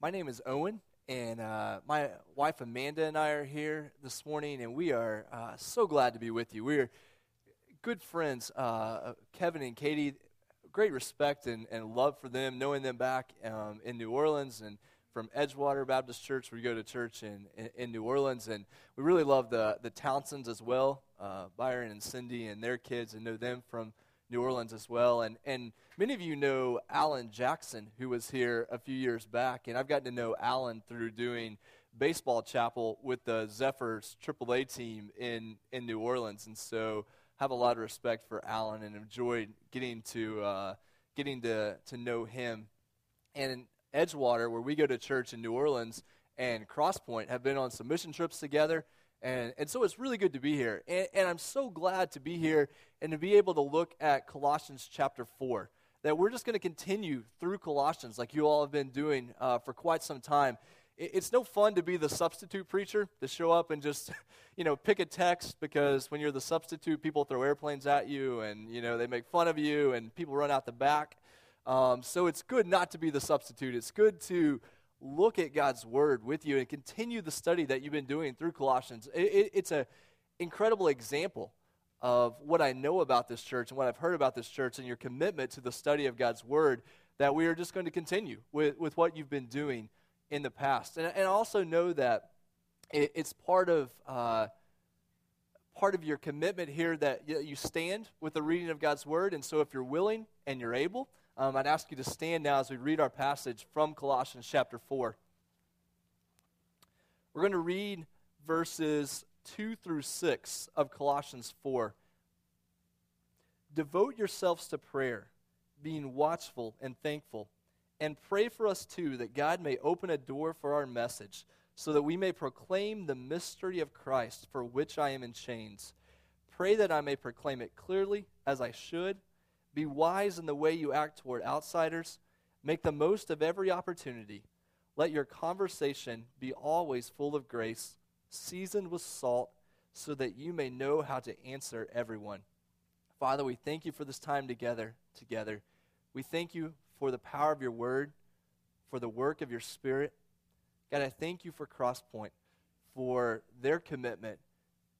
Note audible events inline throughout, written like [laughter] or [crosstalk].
My name is Owen, and uh, my wife Amanda and I are here this morning, and we are uh, so glad to be with you. We're good friends, uh, Kevin and Katie. Great respect and, and love for them, knowing them back um, in New Orleans and from Edgewater Baptist Church. We go to church in, in, in, New Orleans, and we really love the, the Townsends as well, uh, Byron and Cindy and their kids, and know them from New Orleans as well. And, and many of you know Alan Jackson, who was here a few years back. And I've gotten to know Alan through doing baseball chapel with the Zephyrs AAA team in, in New Orleans. And so have a lot of respect for Alan and enjoyed getting to, uh, getting to, to know him. And in Edgewater, where we go to church in New Orleans, and Crosspoint have been on some mission trips together. And, and so it's really good to be here. And, and I'm so glad to be here and to be able to look at Colossians chapter 4. That we're just going to continue through Colossians like you all have been doing uh, for quite some time. It, it's no fun to be the substitute preacher, to show up and just, [laughs] you know, pick a text because when you're the substitute, people throw airplanes at you and, you know, they make fun of you and people run out the back. Um, so it's good not to be the substitute. It's good to look at God's word with you and continue the study that you've been doing through Colossians. It, it, it's an incredible example of what I know about this church and what I've heard about this church and your commitment to the study of God's word that we are just going to continue with, with what you've been doing in the past. And, and also know that it, it's part of. Uh, part of your commitment here that you stand with the reading of God's Word. And so, if you're willing and you're able, um, I'd ask you to stand now as we read our passage from Colossians chapter 4. We're going to read verses 2 through 6 of Colossians 4. Devote yourselves to prayer, being watchful and thankful, and pray for us too that God may open a door for our message, so that we may proclaim the mystery of Christ for which I am in chains. Pray that I may proclaim it clearly as I should be wise in the way you act toward outsiders. Make the most of every opportunity. Let your conversation be always full of grace, seasoned with salt, so that you may know how to answer everyone. Father, we thank you for this time together. Together, we thank you for the power of your word, for the work of your spirit. God, I thank you for Crosspoint, for their commitment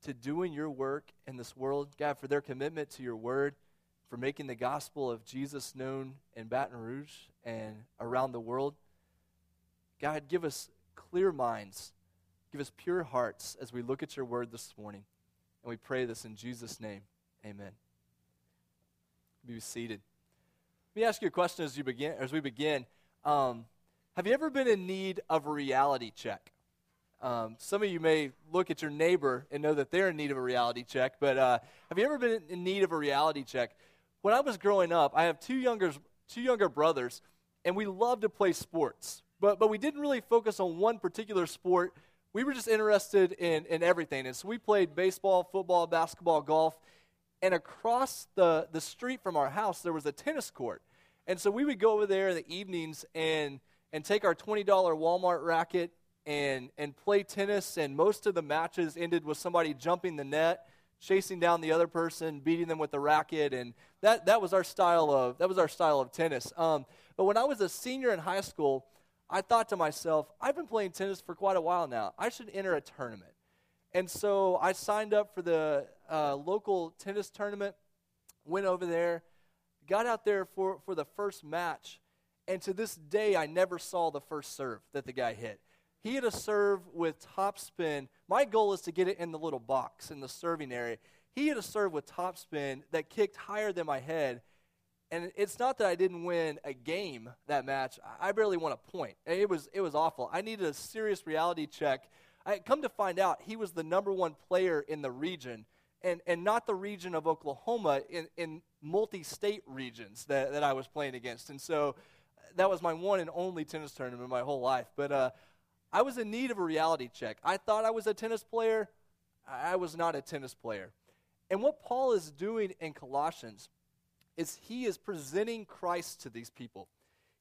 to doing your work in this world. God, for their commitment to your word for making the gospel of Jesus known in Baton Rouge and around the world. God, give us clear minds, give us pure hearts as we look at your word this morning. And we pray this in Jesus' name. Amen. Be seated. Let me ask you a question as, you begin, as we begin. Um, have you ever been in need of a reality check? Um, some of you may look at your neighbor and know that they're in need of a reality check, but uh, have you ever been in need of a reality check? When I was growing up, I have two younger, two younger brothers, and we loved to play sports. But, but we didn't really focus on one particular sport. We were just interested in, in everything. And so we played baseball, football, basketball, golf. And across the, the street from our house, there was a tennis court. And so we would go over there in the evenings and, and take our $20 Walmart racket and, and play tennis. And most of the matches ended with somebody jumping the net chasing down the other person, beating them with the racket, and that, that was our style of that was our style of tennis. Um, but when I was a senior in high school, I thought to myself, I've been playing tennis for quite a while now. I should enter a tournament, and so I signed up for the uh, local tennis tournament. Went over there, got out there for, for the first match, and to this day, I never saw the first serve that the guy hit. He had a serve with topspin. My goal is to get it in the little box in the serving area. He had a serve with topspin that kicked higher than my head. And it's not that I didn't win a game that match. I barely won a point. It was, it was awful. I needed a serious reality check. I come to find out he was the number one player in the region, and, and not the region of Oklahoma, in, in multi state regions that, that I was playing against. And so that was my one and only tennis tournament my whole life. But uh, I was in need of a reality check. I thought I was a tennis player. I was not a tennis player. And what Paul is doing in Colossians is he is presenting Christ to these people.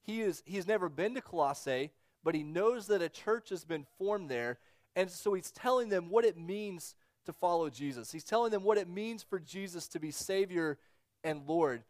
He is he's never been to Colossae, but he knows that a church has been formed there, and so he's telling them what it means to follow Jesus. He's telling them what it means for Jesus to be savior and Lord.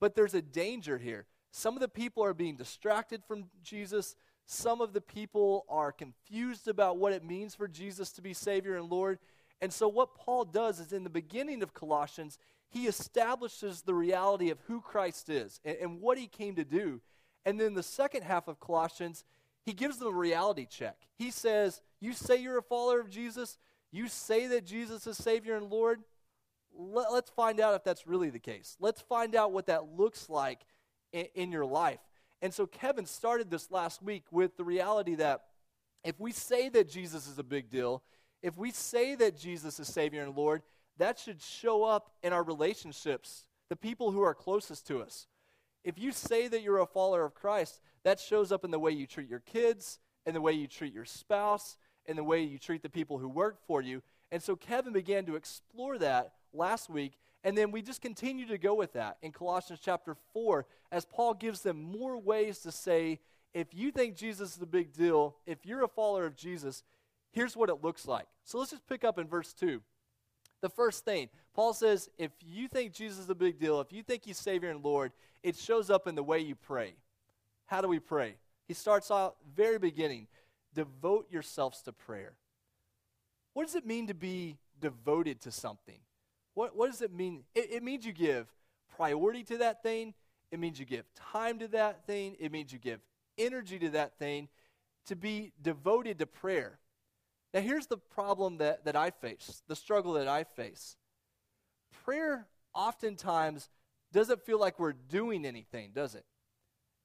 But there's a danger here. Some of the people are being distracted from Jesus. Some of the people are confused about what it means for Jesus to be Savior and Lord. And so, what Paul does is in the beginning of Colossians, he establishes the reality of who Christ is and, and what he came to do. And then the second half of Colossians, he gives them a reality check. He says, You say you're a follower of Jesus, you say that Jesus is Savior and Lord. Let, us find out if that's really the case. Let's find out what that looks like in, in your life. And so Kevin started this last week with the reality that if we say that Jesus is a big deal, if we say that Jesus is Savior and Lord, that should show up in our relationships, the people who are closest to us. If you say that you're a follower of Christ, that shows up in the way you treat your kids, in the way you treat your spouse, in the way you treat the people who work for you. And so Kevin began to explore that last week, and then we just continue to go with that in Colossians chapter 4 as Paul gives them more ways to say, if you think Jesus is a big deal, if you're a follower of Jesus, here's what it looks like. So let's just pick up in verse 2. The first thing, Paul says, if you think Jesus is a big deal, if you think he's Savior and Lord, it shows up in the way you pray. How do we pray? He starts out very beginning devote yourselves to prayer. What does it mean to be devoted to something? What, what does it mean? It, it means you give priority to that thing, it means you give time to that thing, it means you give energy to that thing. To be devoted to prayer now, here's the problem that, that I face, the struggle that I face. Prayer oftentimes doesn't feel like we're doing anything, does it?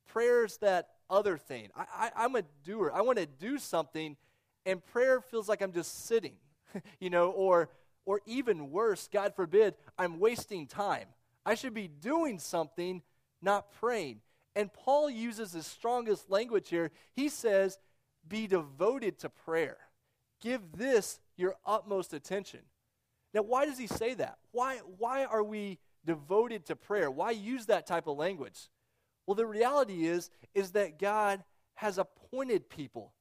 Prayer's that other thing. I, I, am a doer. I want to do something, and prayer feels like I'm just sitting, [laughs] you know, or, or even worse, God forbid, I'm wasting time. I should be doing something, not praying. And Paul uses his strongest language here. He says, be devoted to prayer. Give this your utmost attention. Now, why does he say that? Why, why are we devoted to prayer? Why use that type of language? Well, the reality is, is that God has appointed people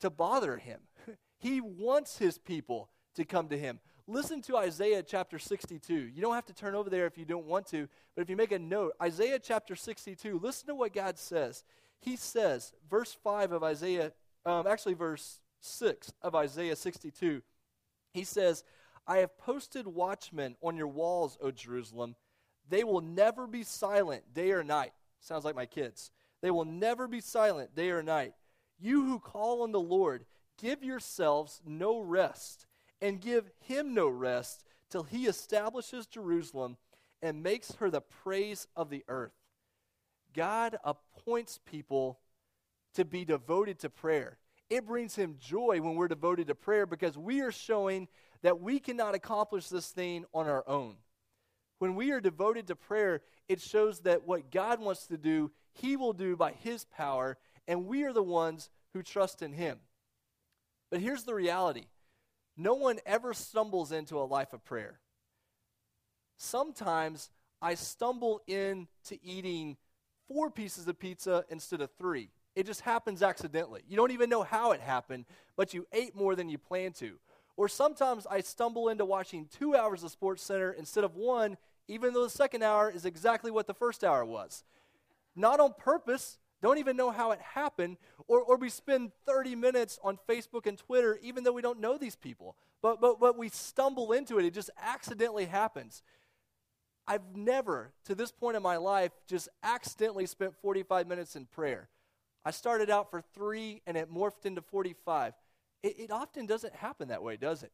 to bother him. [laughs] he wants his people to come to him. Listen to Isaiah chapter 62. You don't have to turn over there if you don't want to, but if you make a note, Isaiah chapter 62, listen to what God says. He says, verse 5 of Isaiah, um, actually, verse 6 of Isaiah 62. He says, I have posted watchmen on your walls, O Jerusalem. They will never be silent day or night. Sounds like my kids. They will never be silent day or night. You who call on the Lord, give yourselves no rest, and give him no rest till he establishes Jerusalem and makes her the praise of the earth. God appoints people to be devoted to prayer it brings him joy when we're devoted to prayer because we are showing that we cannot accomplish this thing on our own. When we are devoted to prayer, it shows that what God wants to do, he will do by his power, and we are the ones who trust in him. But here's the reality no one ever stumbles into a life of prayer. Sometimes I stumble into eating four pieces of pizza instead of three. It just happens accidentally. You don't even know how it happened, but you ate more than you planned to. Or sometimes I stumble into watching two hours of Sports Center instead of one, even though the second hour is exactly what the first hour was. Not on purpose, don't even know how it happened, or, or we spend 30 minutes on Facebook and Twitter even though we don't know these people. But, but, but we stumble into it, it just accidentally happens. I've never, to this point in my life, just accidentally spent 45 minutes in prayer. I started out for three and it morphed into 45. It, it often doesn't happen that way, does it?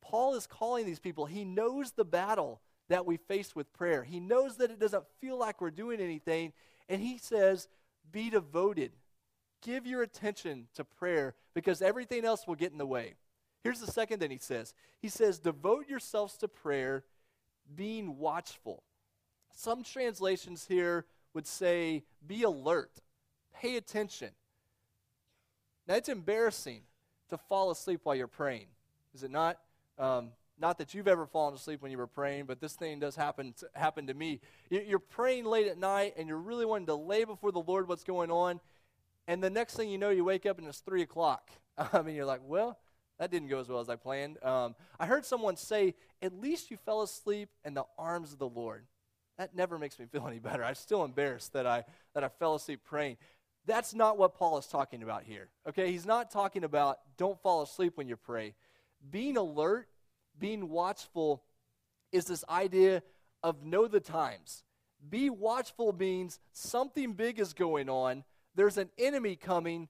Paul is calling these people. He knows the battle that we face with prayer. He knows that it doesn't feel like we're doing anything. And he says, be devoted. Give your attention to prayer because everything else will get in the way. Here's the second thing he says He says, devote yourselves to prayer, being watchful. Some translations here would say, be alert. Pay attention. Now, it's embarrassing to fall asleep while you're praying, is it not? Um, not that you've ever fallen asleep when you were praying, but this thing does happen to, happen to me. You're praying late at night, and you're really wanting to lay before the Lord what's going on, and the next thing you know, you wake up and it's 3 o'clock. [laughs] I mean, you're like, well, that didn't go as well as I planned. Um, I heard someone say, at least you fell asleep in the arms of the Lord. That never makes me feel [laughs] any better. I'm still embarrassed that I, that I fell asleep praying. That's not what Paul is talking about here. Okay? He's not talking about don't fall asleep when you pray. Being alert, being watchful is this idea of know the times. Be watchful means something big is going on, there's an enemy coming,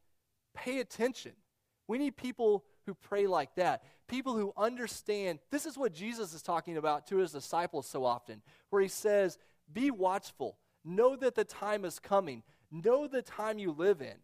pay attention. We need people who pray like that. People who understand. This is what Jesus is talking about to his disciples so often, where he says, Be watchful. Know that the time is coming. Know the time you live in.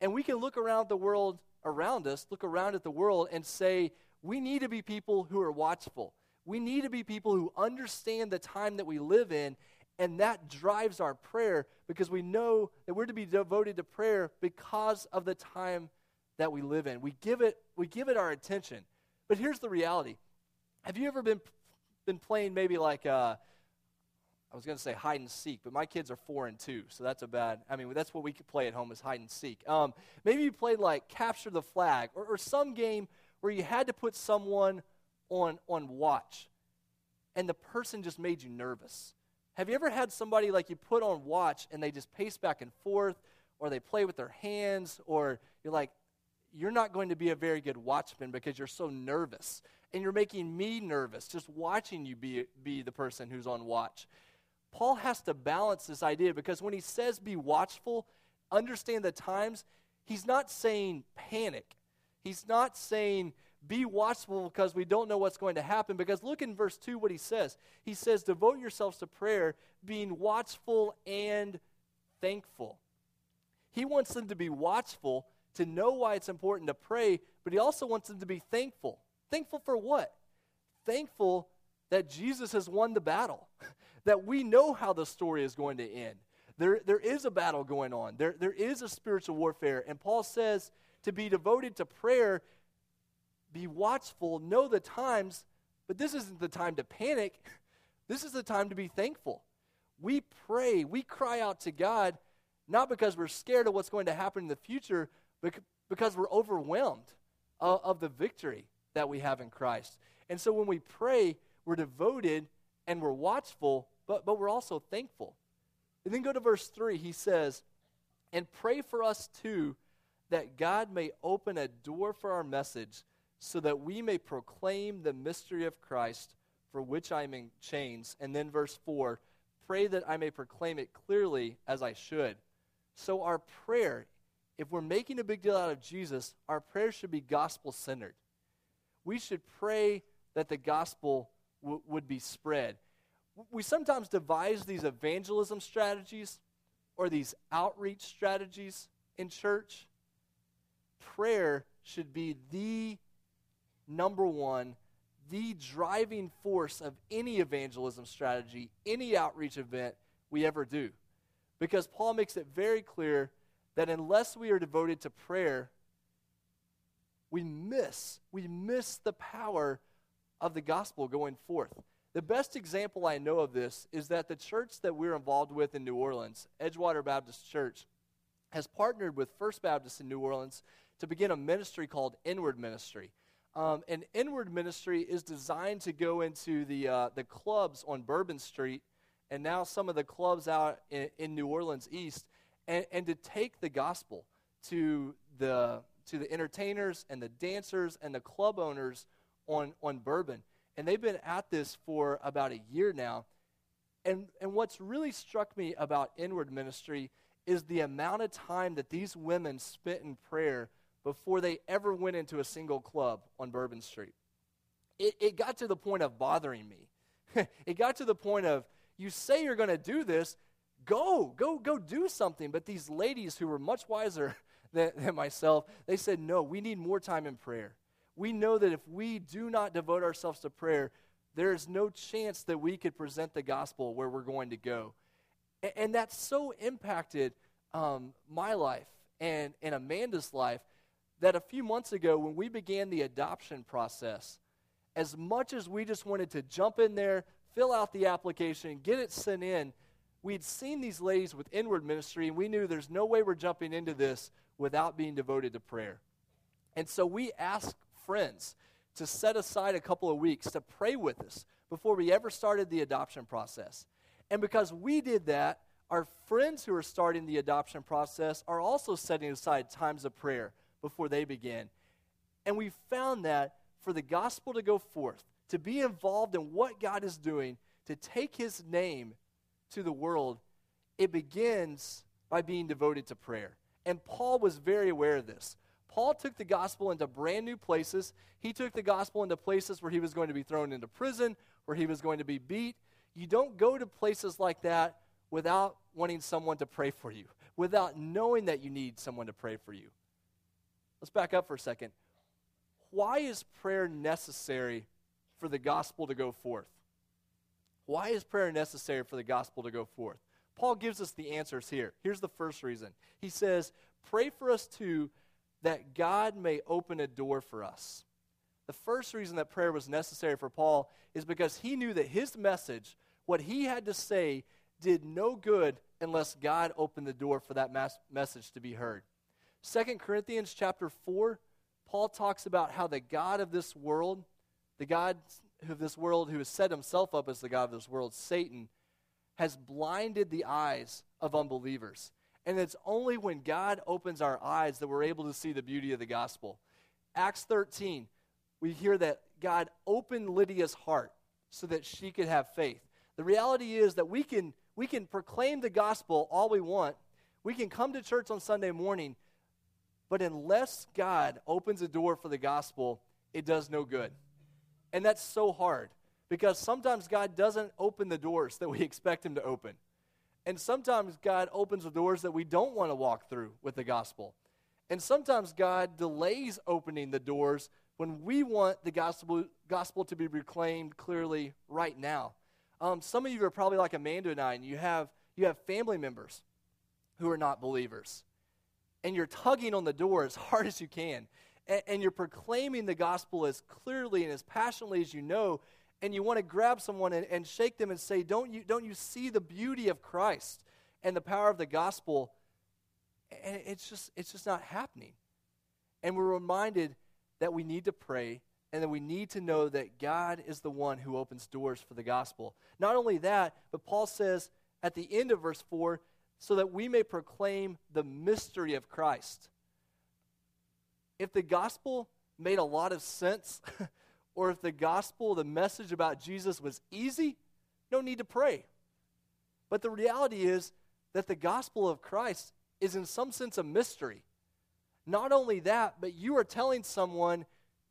And we can look around the world around us, look around at the world, and say, We need to be people who are watchful. We need to be people who understand the time that we live in, and that drives our prayer because we know that we're to be devoted to prayer because of the time that we live in. We give it, we give it our attention. But here's the reality. Have you ever been, been playing maybe like, uh, I was going to say hide and seek, but my kids are four and two, so that's a bad, I mean, that's what we could play at home is hide and seek. Um, maybe you played like capture the flag or, or some game where you had to put someone on, on watch and the person just made you nervous. Have you ever had somebody like you put on watch and they just pace back and forth or they play with their hands or you're like, you're not going to be a very good watchman because you're so nervous. And you're making me nervous just watching you be, be the person who's on watch. Paul has to balance this idea because when he says be watchful, understand the times, he's not saying panic. He's not saying be watchful because we don't know what's going to happen. Because look in verse 2 what he says. He says, Devote yourselves to prayer, being watchful and thankful. He wants them to be watchful to know why it's important to pray, but he also wants them to be thankful. Thankful for what? Thankful that Jesus has won the battle, [laughs] that we know how the story is going to end. There, there is a battle going on, there, there is a spiritual warfare. And Paul says to be devoted to prayer, be watchful, know the times, but this isn't the time to panic. [laughs] This is the time to be thankful. We pray, we cry out to God, not because we're scared of what's going to happen in the future, but because we're overwhelmed of the victory that we have in Christ. And so when we pray, we're devoted and we're watchful, but, but we're also thankful. And then go to verse 3. He says, And pray for us too, that God may open a door for our message, so that we may proclaim the mystery of Christ, for which I am in chains. And then verse 4 Pray that I may proclaim it clearly as I should. So our prayer if we're making a big deal out of Jesus, our prayer should be gospel centered. We should pray that the gospel w- would be spread. We sometimes devise these evangelism strategies or these outreach strategies in church. Prayer should be the number one, the driving force of any evangelism strategy, any outreach event we ever do. Because Paul makes it very clear that unless we are devoted to prayer, we miss, we miss the power of the gospel going forth. The best example I know of this is that the church that we're involved with in New Orleans, Edgewater Baptist Church, has partnered with First Baptist in New Orleans to begin a ministry called Inward Ministry. Um, and Inward Ministry is designed to go into the, uh, the clubs on Bourbon Street and now some of the clubs out in, in New Orleans East and, and to take the gospel to the, to the entertainers and the dancers and the club owners on, on Bourbon. And they've been at this for about a year now. And, and what's really struck me about inward ministry is the amount of time that these women spent in prayer before they ever went into a single club on Bourbon Street. It, it got to the point of bothering me. [laughs] it got to the point of, you say you're going to do this, go, go, go do something. But these ladies who were much wiser [laughs] than, than myself, they said, no, we need more time in prayer. We know that if we do not devote ourselves to prayer, there is no chance that we could present the gospel where we're going to go. And, and that's so impacted um, my life and, and Amanda's life that a few months ago, when we began the adoption process, as much as we just wanted to jump in there, fill out the application, get it sent in, we'd seen these ladies with inward ministry, and we knew there's no way we're jumping into this without being devoted to prayer. And so we asked friends to set aside a couple of weeks to pray with us before we ever started the adoption process. And because we did that, our friends who are starting the adoption process are also setting aside times of prayer before they begin. And we found that for the gospel to go forth, to be involved in what God is doing, to take his name to the world, it begins by being devoted to prayer. And Paul was very aware of this. Paul took the gospel into brand new places. He took the gospel into places where he was going to be thrown into prison, where he was going to be beat. You don't go to places like that without wanting someone to pray for you, without knowing that you need someone to pray for you. Let's back up for a second. Why is prayer necessary for the gospel to go forth? Why is prayer necessary for the gospel to go forth? Paul gives us the answers here. Here's the first reason. He says, Pray for us too, that God may open a door for us. The first reason that prayer was necessary for Paul is because he knew that his message, what he had to say, did no good unless God opened the door for that message to be heard. 2 Corinthians chapter 4, Paul talks about how the God of this world, the God of this world who has set himself up as the God of this world, Satan, has blinded the eyes of unbelievers. And it's only when God opens our eyes that we're able to see the beauty of the gospel. Acts 13, we hear that God opened Lydia's heart so that she could have faith. The reality is that we can we can proclaim the gospel all we want. We can come to church on Sunday morning, but unless God opens a door for the gospel, it does no good. And that's so hard because sometimes God doesn't open the doors that we [laughs] expect Him to open. And sometimes God opens the doors that we don't want to walk through with the gospel. And sometimes God delays opening the doors when we want the gospel, gospel to be proclaimed clearly right now. Um, some of you are probably like Amanda and I, and you have, you have family members who are not believers. And you're tugging on the door as hard as you can. And, and you're proclaiming the gospel as clearly and as passionately as you know. And you want to grab someone and, and shake them and say, don't you, don't you see the beauty of Christ and the power of the gospel? And it's just, it's just not happening. And we're reminded that we need to pray and that we need to know that God is the one who opens doors for the gospel. Not only that, but Paul says at the end of verse 4 so that we may proclaim the mystery of Christ. If the gospel made a lot of sense, [laughs] or if the gospel, the message about Jesus was easy, no need to pray. But the reality is that the gospel of Christ is, in some sense, a mystery. Not only that, but you are telling someone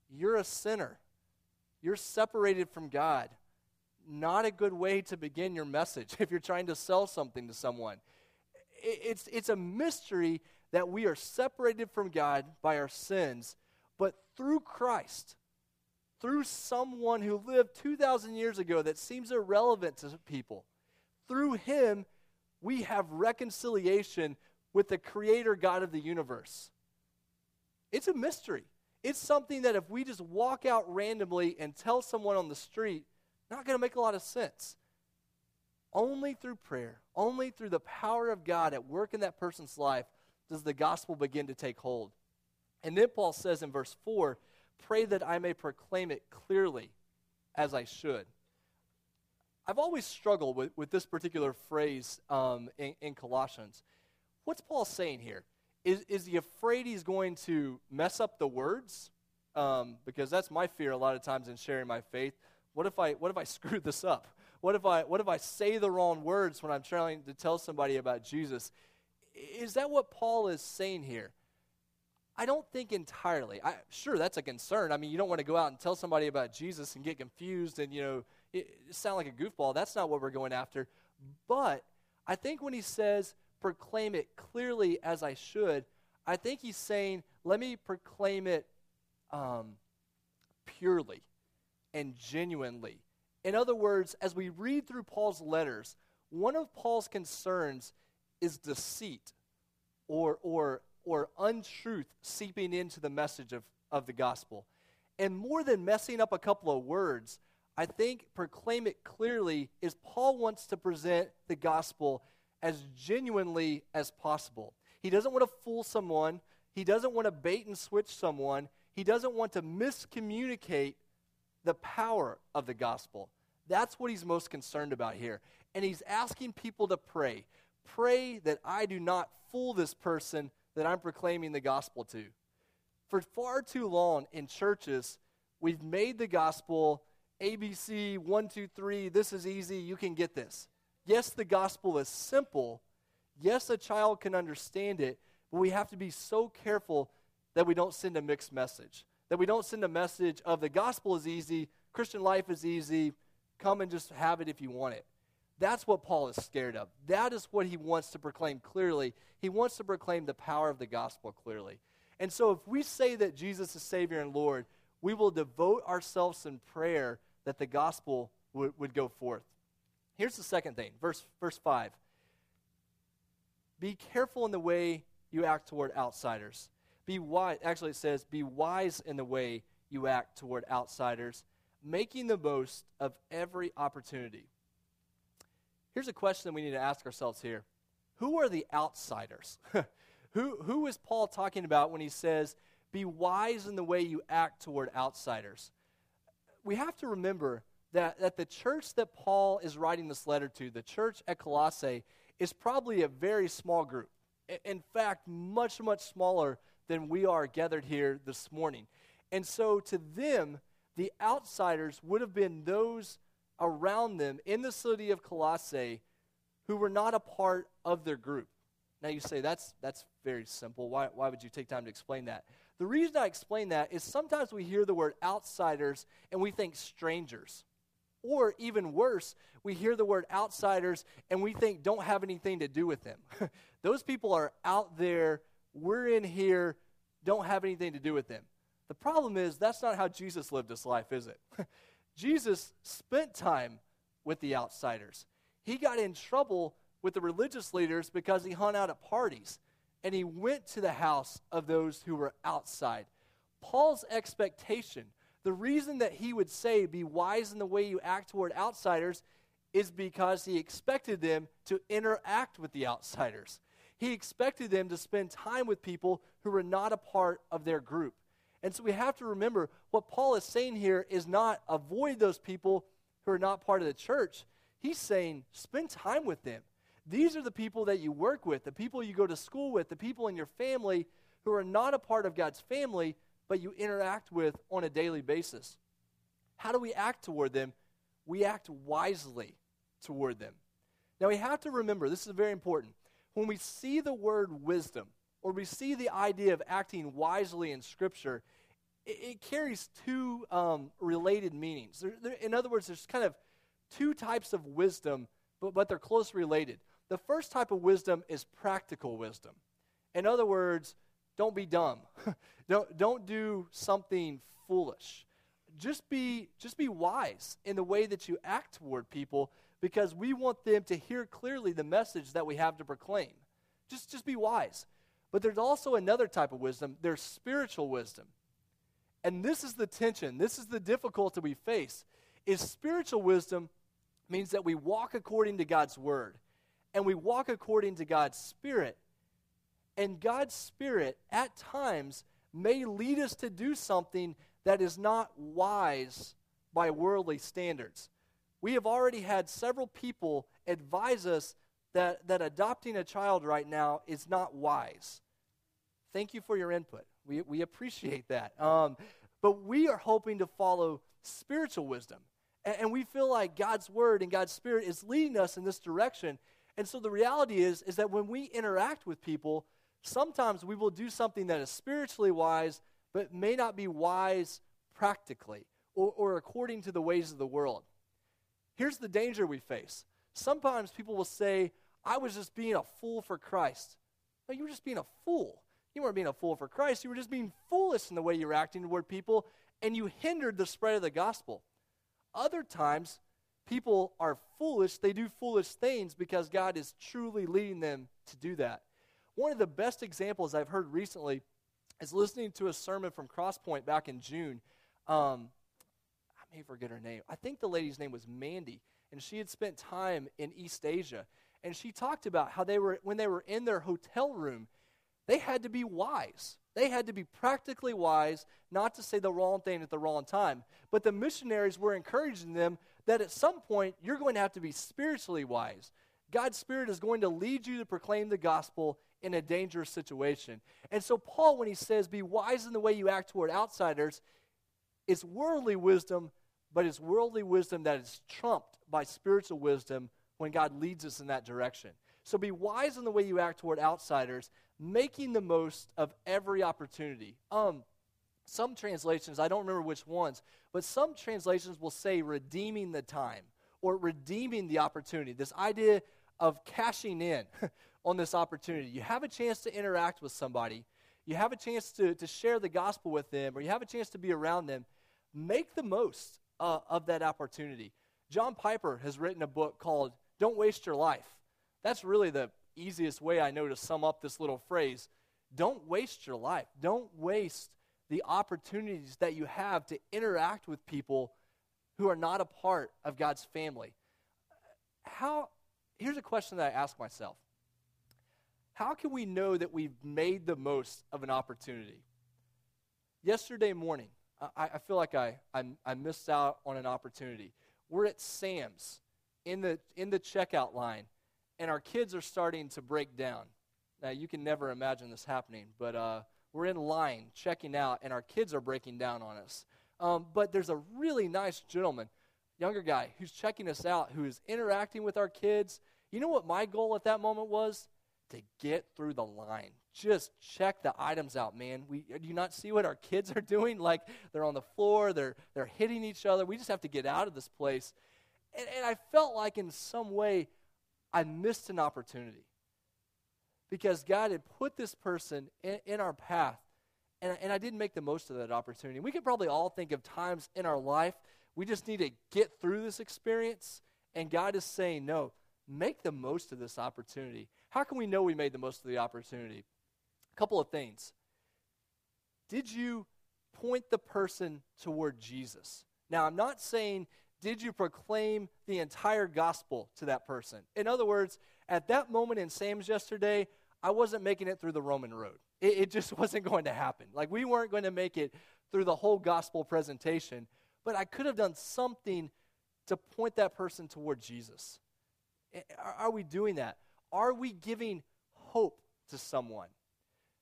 you're a sinner. You're separated from God. Not a good way to begin your message [laughs] if you're trying to sell something to someone. It's, it's a mystery that we are separated from God by our sins, but through Christ, through someone who lived 2,000 years ago that seems irrelevant to people, through him, we have reconciliation with the creator God of the universe. It's a mystery. It's something that if we just walk out randomly and tell someone on the street, not going to make a lot of sense. Only through prayer, only through the power of God at work in that person's life does the gospel begin to take hold. And then Paul says in verse 4 pray that I may proclaim it clearly as I should. I've always struggled with, with this particular phrase um, in, in Colossians. What's Paul saying here? Is, is he afraid he's going to mess up the words? Um, because that's my fear a lot of times in sharing my faith. What if I, what if I [laughs] screw this up? What if, I, what if I say the wrong words when I'm trying to tell somebody about Jesus? Is that what Paul is saying here? I don't think entirely. I, sure, that's a concern. I mean, you don't want to go out and tell somebody about Jesus and get confused and, you know, it, it sound like a goofball. That's not what we're going after. But I think when he says, proclaim it clearly as I should, I think he's saying, let me proclaim it um, purely and genuinely. In other words, as we read through Paul's letters, one of Paul's concerns is deceit or, or, or untruth seeping into the message of, of the gospel. And more than messing up a couple of words, I think proclaim it clearly is Paul wants to present the gospel as genuinely as possible. He doesn't want to fool someone, he doesn't want to bait and switch someone, he doesn't want to miscommunicate the power of the gospel. That's what he's most concerned about here. And he's asking people to pray. Pray that I do not fool this person that I'm proclaiming the gospel to. For far too long in churches, we've made the gospel ABC, one, two, three, this is easy, you can get this. Yes, the gospel is simple. Yes, a child can understand it, but we have to be so careful that we don't send a mixed message. That we don't send a message of the gospel is easy, Christian life is easy, come and just have it if you want it. That's what Paul is scared of. That is what he wants to proclaim clearly. He wants to proclaim the power of the gospel clearly. And so, if we say that Jesus is Savior and Lord, we will devote ourselves in prayer that the gospel would, would go forth. Here's the second thing, verse, verse 5. Be careful in the way you act toward outsiders. Be wise. Actually, it says, be wise in the way you act toward outsiders, making the most of every opportunity. Here's a question we need to ask ourselves here Who are the outsiders? [laughs] who, who is Paul talking about when he says, be wise in the way you act toward outsiders? We have to remember that, that the church that Paul is writing this letter to, the church at Colossae, is probably a very small group. In fact, much, much smaller than we are gathered here this morning. And so to them, the outsiders would have been those around them in the city of Colossae who were not a part of their group. Now you say that's that's very simple. Why, why would you take time to explain that? The reason I explain that is sometimes we hear the word outsiders and we think strangers. Or even worse, we hear the word outsiders and we think don't have anything to do with them. [laughs] Those people are out there, we're in here, don't have anything to do with them. The problem is that's not how Jesus lived his life, is it? [laughs] Jesus spent time with the outsiders. He got in trouble with the religious leaders because he hung out at parties and he went to the house of those who were outside. Paul's expectation, the reason that he would say, be wise in the way you act toward outsiders, is because he expected them to interact with the outsiders. He expected them to spend time with people who were not a part of their group. And so we have to remember what Paul is saying here is not avoid those people who are not part of the church. He's saying spend time with them. These are the people that you work with, the people you go to school with, the people in your family who are not a part of God's family, but you interact with on a daily basis. How do we act toward them? We act wisely toward them. Now we have to remember, this is very important. When we see the word wisdom, or we see the idea of acting wisely in Scripture, it, it carries two um, related meanings. There, there, in other words, there's kind of two types of wisdom, but, but they're close related. The first type of wisdom is practical wisdom. In other words, don't be dumb. [laughs] don't, don't do something foolish. Just be, just be wise in the way that you act toward people because we want them to hear clearly the message that we have to proclaim. Just, just be wise. But there's also another type of wisdom there's spiritual wisdom. And this is the tension, this is the difficulty we face. Is spiritual wisdom means that we walk according to God's word and we walk according to God's Spirit. And God's Spirit, at times, may lead us to do something that is not wise by worldly standards. We have already had several people advise us that, that adopting a child right now is not wise. Thank you for your input. We, we appreciate that. Um, but we are hoping to follow spiritual wisdom. And, and we feel like God's word and God's spirit is leading us in this direction. And so the reality is, is that when we interact with people, sometimes we will do something that is spiritually wise, but may not be wise practically or, or according to the ways of the world. Here's the danger we face. Sometimes people will say, I was just being a fool for Christ. No, you were just being a fool. You weren't being a fool for Christ. You were just being foolish in the way you were acting toward people, and you hindered the spread of the gospel. Other times, people are foolish. They do foolish things because God is truly leading them to do that. One of the best examples I've heard recently is listening to a sermon from Crosspoint back in June. Um, I may forget her name. I think the lady's name was Mandy, and she had spent time in East Asia. And she talked about how they were, when they were in their hotel room, they had to be wise. They had to be practically wise, not to say the wrong thing at the wrong time. But the missionaries were encouraging them that at some point you're going to have to be spiritually wise. God's Spirit is going to lead you to proclaim the gospel in a dangerous situation. And so, Paul, when he says, be wise in the way you act toward outsiders, it's worldly wisdom, but it's worldly wisdom that is trumped by spiritual wisdom when God leads us in that direction. So, be wise in the way you act toward outsiders, making the most of every opportunity. Um, some translations, I don't remember which ones, but some translations will say redeeming the time or redeeming the opportunity. This idea of cashing in [laughs] on this opportunity. You have a chance to interact with somebody, you have a chance to, to share the gospel with them, or you have a chance to be around them. Make the most uh, of that opportunity. John Piper has written a book called Don't Waste Your Life. That's really the easiest way I know to sum up this little phrase. Don't waste your life. Don't waste the opportunities that you have to interact with people who are not a part of God's family. How here's a question that I ask myself. How can we know that we've made the most of an opportunity? Yesterday morning, I, I feel like I, I, I missed out on an opportunity. We're at Sam's in the, in the checkout line, and our kids are starting to break down. Now, you can never imagine this happening, but uh, we're in line checking out, and our kids are breaking down on us. Um, but there's a really nice gentleman, younger guy, who's checking us out, who is interacting with our kids. You know what my goal at that moment was? To get through the line. Just check the items out, man. We do you not see what our kids are doing? [laughs] Like they're on the floor, they're they're hitting each other. We just have to get out of this place. And, and I felt like in some way I missed an opportunity because God had put this person in, in our path, and, and I didn't make the most of that opportunity. We could probably all think of times in our life we just need to get through this experience, and God is saying, no, make the most of this opportunity. How can we know we made the most of the opportunity? A couple of things. Did you point the person toward Jesus? Now, I'm not saying, did you proclaim the entire gospel to that person? In other words, at that moment in Sam's yesterday, I wasn't making it through the Roman road. It, it, just [laughs] wasn't going to happen. Like, we weren't going to make it through the whole gospel presentation, but I could have done something to point that person toward Jesus. Are, are we doing that? Are we giving hope to someone?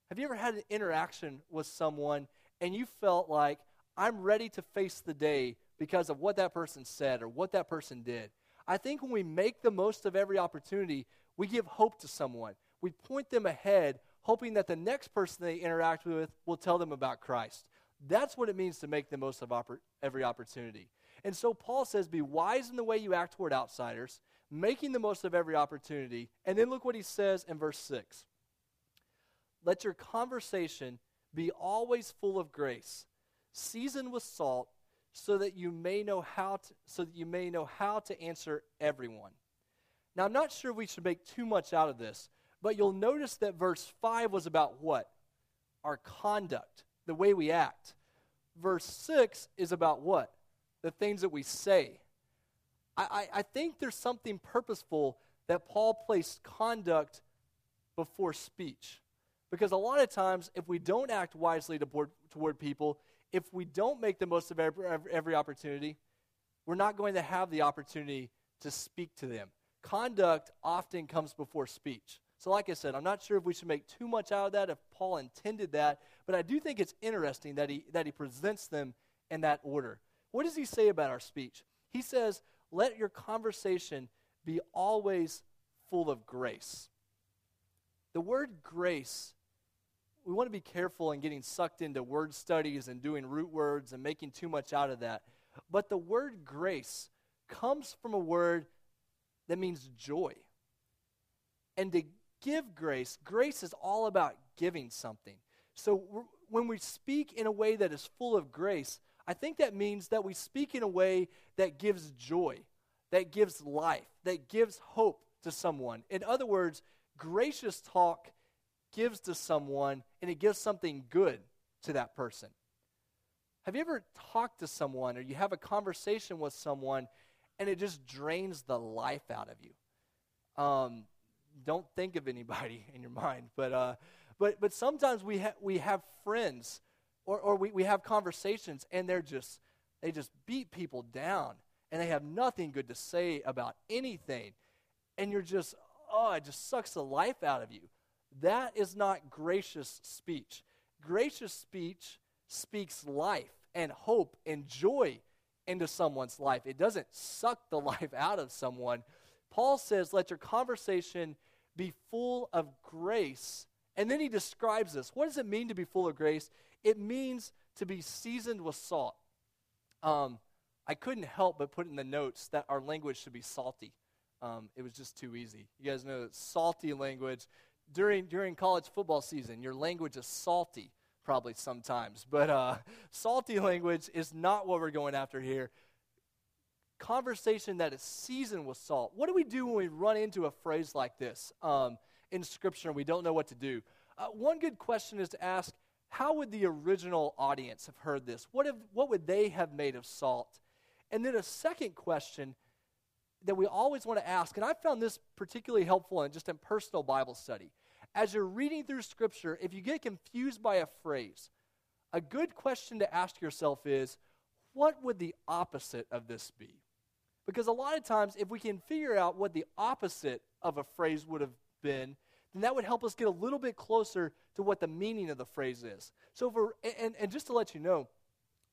Have you ever had an interaction with someone and you felt like, I'm ready to face the day because of what that person said or what that person did? I think when we make the most of every opportunity, we give hope to someone we point them ahead, hoping that the next person they interact with will tell them about Christ. That's what it means to make the most of oppor- every opportunity. And so Paul says, Be wise in the way you act toward outsiders, making the most of every opportunity. And then look what he says in verse 6 Let your conversation be always full of grace, seasoned with salt, so that you may know how to, so that you may know how to answer everyone. Now, I'm not sure we should make too much out of this, but you'll notice that verse 5 was about what? Our conduct, the way we act. Verse 6 is about what? The things that we say. I, I, I think there's something purposeful that Paul placed conduct before speech. Because a lot of times, if we don't act wisely toward, toward people, if we don't make the most of every, every opportunity, we're not going to have the opportunity to speak to them. Conduct often comes before speech. So, like I said, I'm not sure if we should make too much out of that, if Paul intended that, but I do think it's interesting that he, that he presents them in that order. What does he say about our speech? He says, Let your conversation be always full of grace. The word grace, we want to be careful in getting sucked into word studies and doing root words and making too much out of that. But the word grace comes from a word that means joy. And to give grace, grace is all about giving something. So when we speak in a way that is full of grace, I think that means that we speak in a way that gives joy, that gives life, that gives hope to someone. In other words, gracious talk gives to someone and it gives something good to that person. Have you ever talked to someone or you have a conversation with someone and it just drains the life out of you? Um, don't think of anybody [laughs] in your mind. But, uh, but, but sometimes we, ha- we have friends or, or we, we have conversations and they're just, they just beat people down and they have nothing good to say about anything. and you're just, oh, it just sucks the life out of you. That is not gracious speech. Gracious speech speaks life and hope and joy into someone's life. It doesn't suck the [laughs] life out of someone. Paul says, let your conversation be full of grace. And then he describes this. What does it mean to be full of grace? It means to be seasoned with salt. Um, I couldn't help but put in the notes that our language should be salty. Um, it was just too easy. You guys know that salty language during during college football season, your language is salty probably sometimes, but uh, salty language is not what we're going after here. Conversation that is seasoned with salt. What do we do when we run into a phrase like this um, in Scripture and we don't know what to do? Uh, one good question is to ask how would the original audience have heard this? What, have, what would they have made of salt? And then a second question that we always want to ask, and I found this particularly helpful in just in personal Bible study. As you're reading through Scripture, if you get confused by a phrase, a good question to ask yourself is, what would the opposite of this be? Because a lot of times, if we can figure out what the opposite of a phrase would have been, then that would help us get a little bit closer to what the meaning of the phrase is. So, for, and, and just to let you know,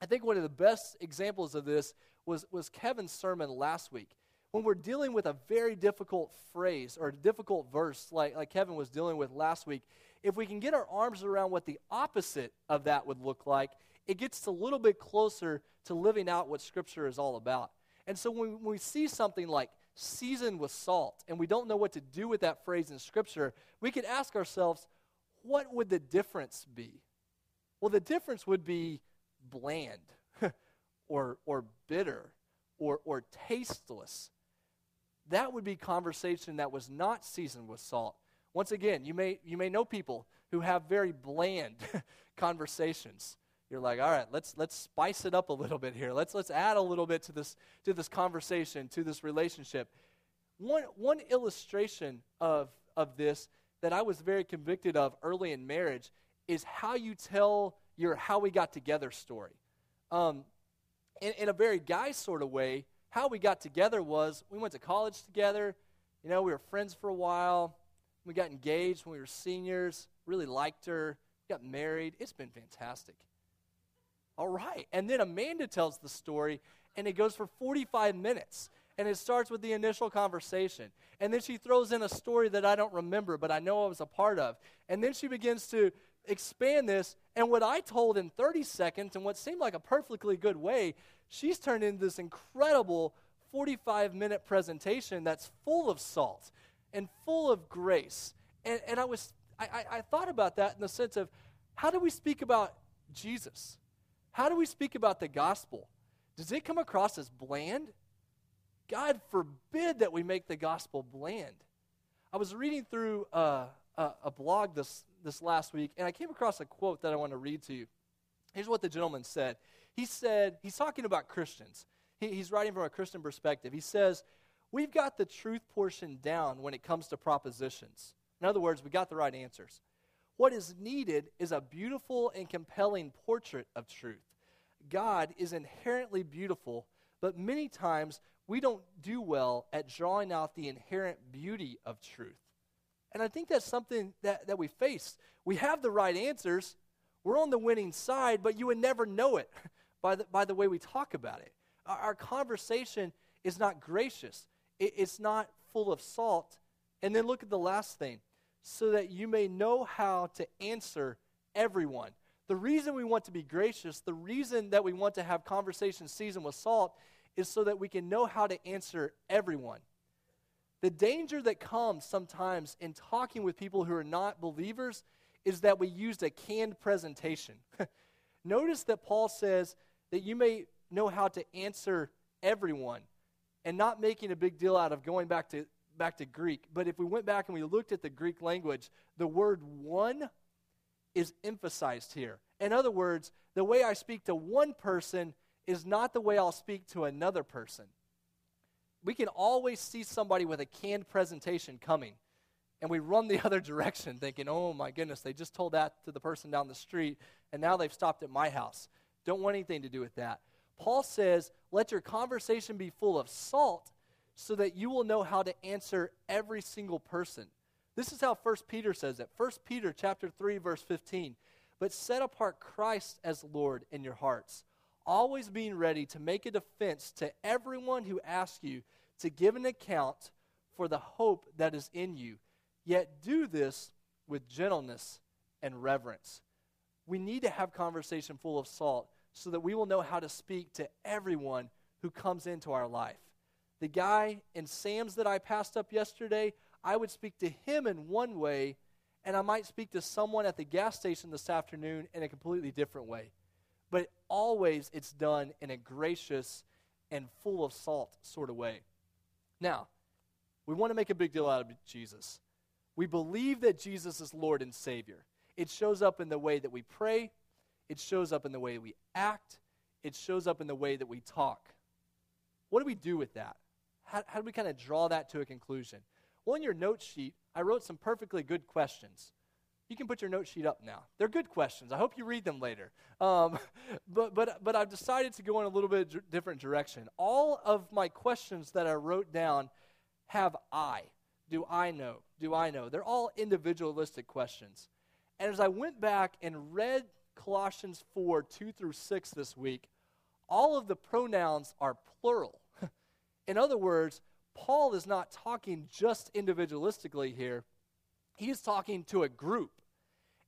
I think one of the best examples of this was, was Kevin's sermon last week. When we're dealing with a very difficult phrase or a difficult verse, like, like Kevin was dealing with last week, if we can get our arms around what the opposite of that would look like, it gets a little bit closer to living out what Scripture is all about. And so when, we see something like seasoned with salt and we don't know what to do with that phrase in Scripture, we could ask ourselves, what would the difference be? Well, the difference would be bland [laughs] or, or bitter or, or tasteless. That would be conversation that was not seasoned with salt. Once again, you may, you may know people who have very bland [laughs] conversations. You're like, all right, let's, let's spice it up a little bit here. Let's, let's add a little bit to this, to this conversation, to this relationship. One, one illustration of, of this that I was very convicted of early in marriage is how you tell your how we got together story. Um, in, in a very guy sort of way, how we got together was we went to college together. You know, we were friends for a while. We got engaged when we were seniors. Really liked her. Got married. It's been fantastic. All right. And then Amanda tells the story, and it goes for 45 minutes. And it starts with the initial conversation. And then she throws in a story that I don't remember, but I know I was a part of. And then she begins to expand this. And what I told in 30 seconds, in what seemed like a perfectly good way, she's turned into this incredible 45 minute presentation that's full of salt and full of grace. And, and I, was, I, I, I thought about that in the sense of how do we speak about Jesus? How do we speak about the gospel? Does it come across as bland? God forbid that we make the gospel bland. I was reading through uh, a, a blog this, this last week, and I came across a quote that I want to read to you. Here's what the gentleman said. He said, he's talking about Christians. He, he's writing from a Christian perspective. He says, We've got the truth portion down when it comes to propositions. In other words, we got the right answers. What is needed is a beautiful and compelling portrait of truth. God is inherently beautiful, but many times we don't do well at drawing out the inherent beauty of truth. And I think that's something that, that we face. We have the right answers, we're on the winning side, but you would never know it [laughs] by the, by the way we talk about it. Our, our conversation is not gracious, it, it's not full of salt. And then look at the last thing so that you may know how to answer everyone. The reason we want to be gracious, the reason that we want to have conversations seasoned with salt, is so that we can know how to answer everyone. The danger that comes sometimes in talking with people who are not believers is that we used a canned presentation. [laughs] Notice that Paul says that you may know how to answer everyone and not making a big deal out of going back to back to Greek. But if we went back and we looked at the Greek language, the word one is emphasized here. In other words, the way I speak to one person is not the way I'll speak to another person we can always see somebody with a canned presentation coming and we run the [laughs] other direction thinking, oh my goodness, they just told that to the person down the street and now they've stopped at my house. Don't want anything to do with that. Paul says, let your conversation be full of salt so that you will know how to answer every single person. This is how 1 Peter says it. 1 Peter chapter 3 verse 15. But set apart Christ as Lord in your hearts, always being ready to make a defense to everyone who asks you to give an account for the hope that is in you. Yet do this with gentleness and reverence. We need to have conversation full of salt so that we will know how to speak to everyone who comes into our life. The guy in Sam's that I passed up yesterday, I would speak to him in one way, and I might speak to someone at the gas station this afternoon in a completely different way. But always it's done in a gracious and full of salt sort of way. Now, we want to make a big deal out of Jesus. We believe that Jesus is Lord and Savior. It shows up in the way that we pray, it shows up in the way we act, it shows up in the way that we talk. What do we do with that? How, how do we kind of draw that to a conclusion? Well, in your note sheet, I wrote some perfectly good questions. You can put your note sheet up now. They're good questions. I hope you read them later. Um, [laughs] but, but, but I've decided to go in a little bit different direction. All of my questions that I wrote down have I. Do I know? Do I know? They're all individualistic questions. And as I went back and read Colossians 4 2 through 6 this week, all of the pronouns are plural. [laughs] In other words, Paul is not talking just individualistically here, he is talking to a group.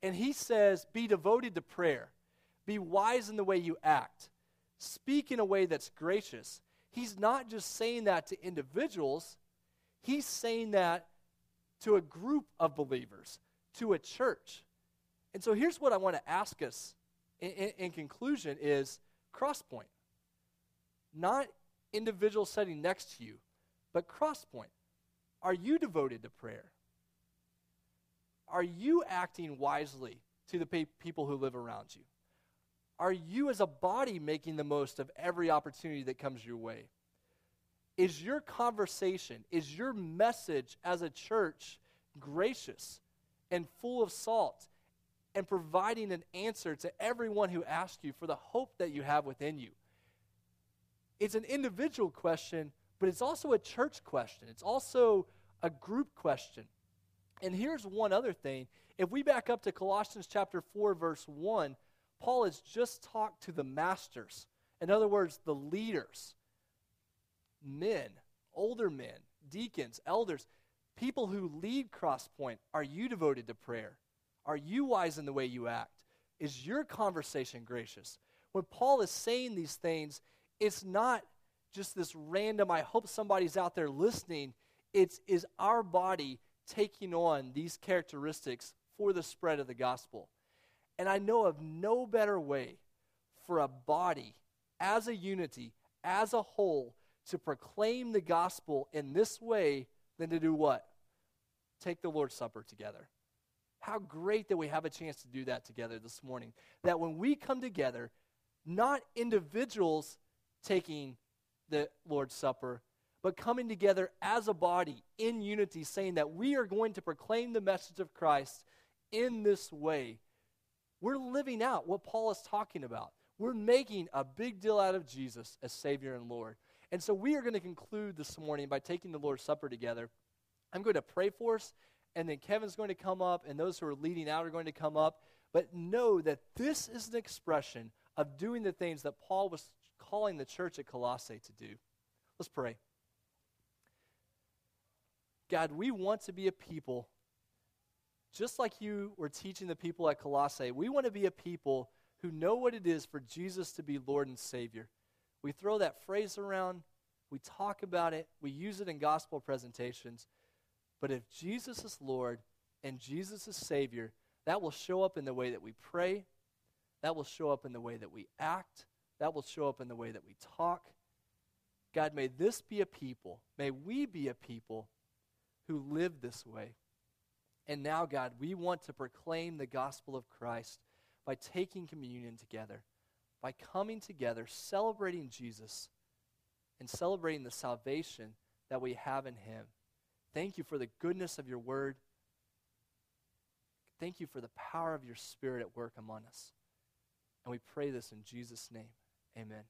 And he says, Be devoted to prayer, be wise in the way you act, speak in a way that's gracious. He's not just saying that to individuals, he's saying that to a group of believers, to a church. And so here's what I want to ask us in, in, in conclusion is crosspoint. Not individual setting next to you, but crosspoint. Are you devoted to prayer? Are you acting wisely to the pe- people who live around you? Are you as a body making the most of every opportunity that comes your way? Is your conversation, is your message as a church gracious and full of salt and providing an answer to everyone who asks you for the hope that you have within you? It's an individual question, but it's also a church question. It's also a group question. And here's one other thing. If we back up to Colossians chapter 4 verse 1, Paul has just talked to the masters. In other words, the leaders men, older men, deacons, elders, people who lead Crosspoint, are you devoted to prayer? Are you wise in the way you act? Is your conversation gracious? When Paul is saying these things, it's not just this random, I hope somebody's out there listening. It's is our body taking on these characteristics for the spread of the gospel. And I know of no better way for a body as a unity, as a whole, to proclaim the gospel in this way than to do what? Take the Lord's Supper together. How great that we have a chance to do that together this morning. That when we come together, not individuals taking the Lord's Supper, but coming together as a body in unity, saying that we are going to proclaim the message of Christ in this way. We're living out what Paul is talking about. We're making a big deal out of Jesus as Savior and Lord. And so we are going to conclude this morning by taking the Lord's Supper together. I'm going to pray for us, and then Kevin's going to come up, and those who are leading out are going to come up. But know that this is an expression of doing the things that Paul was calling the church at Colossae to do. Let's pray. God, we want to be a people, just like you were teaching the people at Colossae, we want to be a people who know what it is for Jesus to be Lord and Savior. We throw that phrase around, we talk about it, we use it in gospel presentations. But if Jesus is Lord and Jesus is Savior, that will show up in the way that we pray, that will show up in the way that we act, that will show up in the way that we talk. God, may this be a people, may we be a people who live this way. And now, God, we want to proclaim the gospel of Christ by taking communion together by coming together, celebrating Jesus, and celebrating the salvation that we have in Him. Thank you for the goodness of your word. Thank you for the power of your Spirit at work among us. And we pray this in Jesus' name. Amen.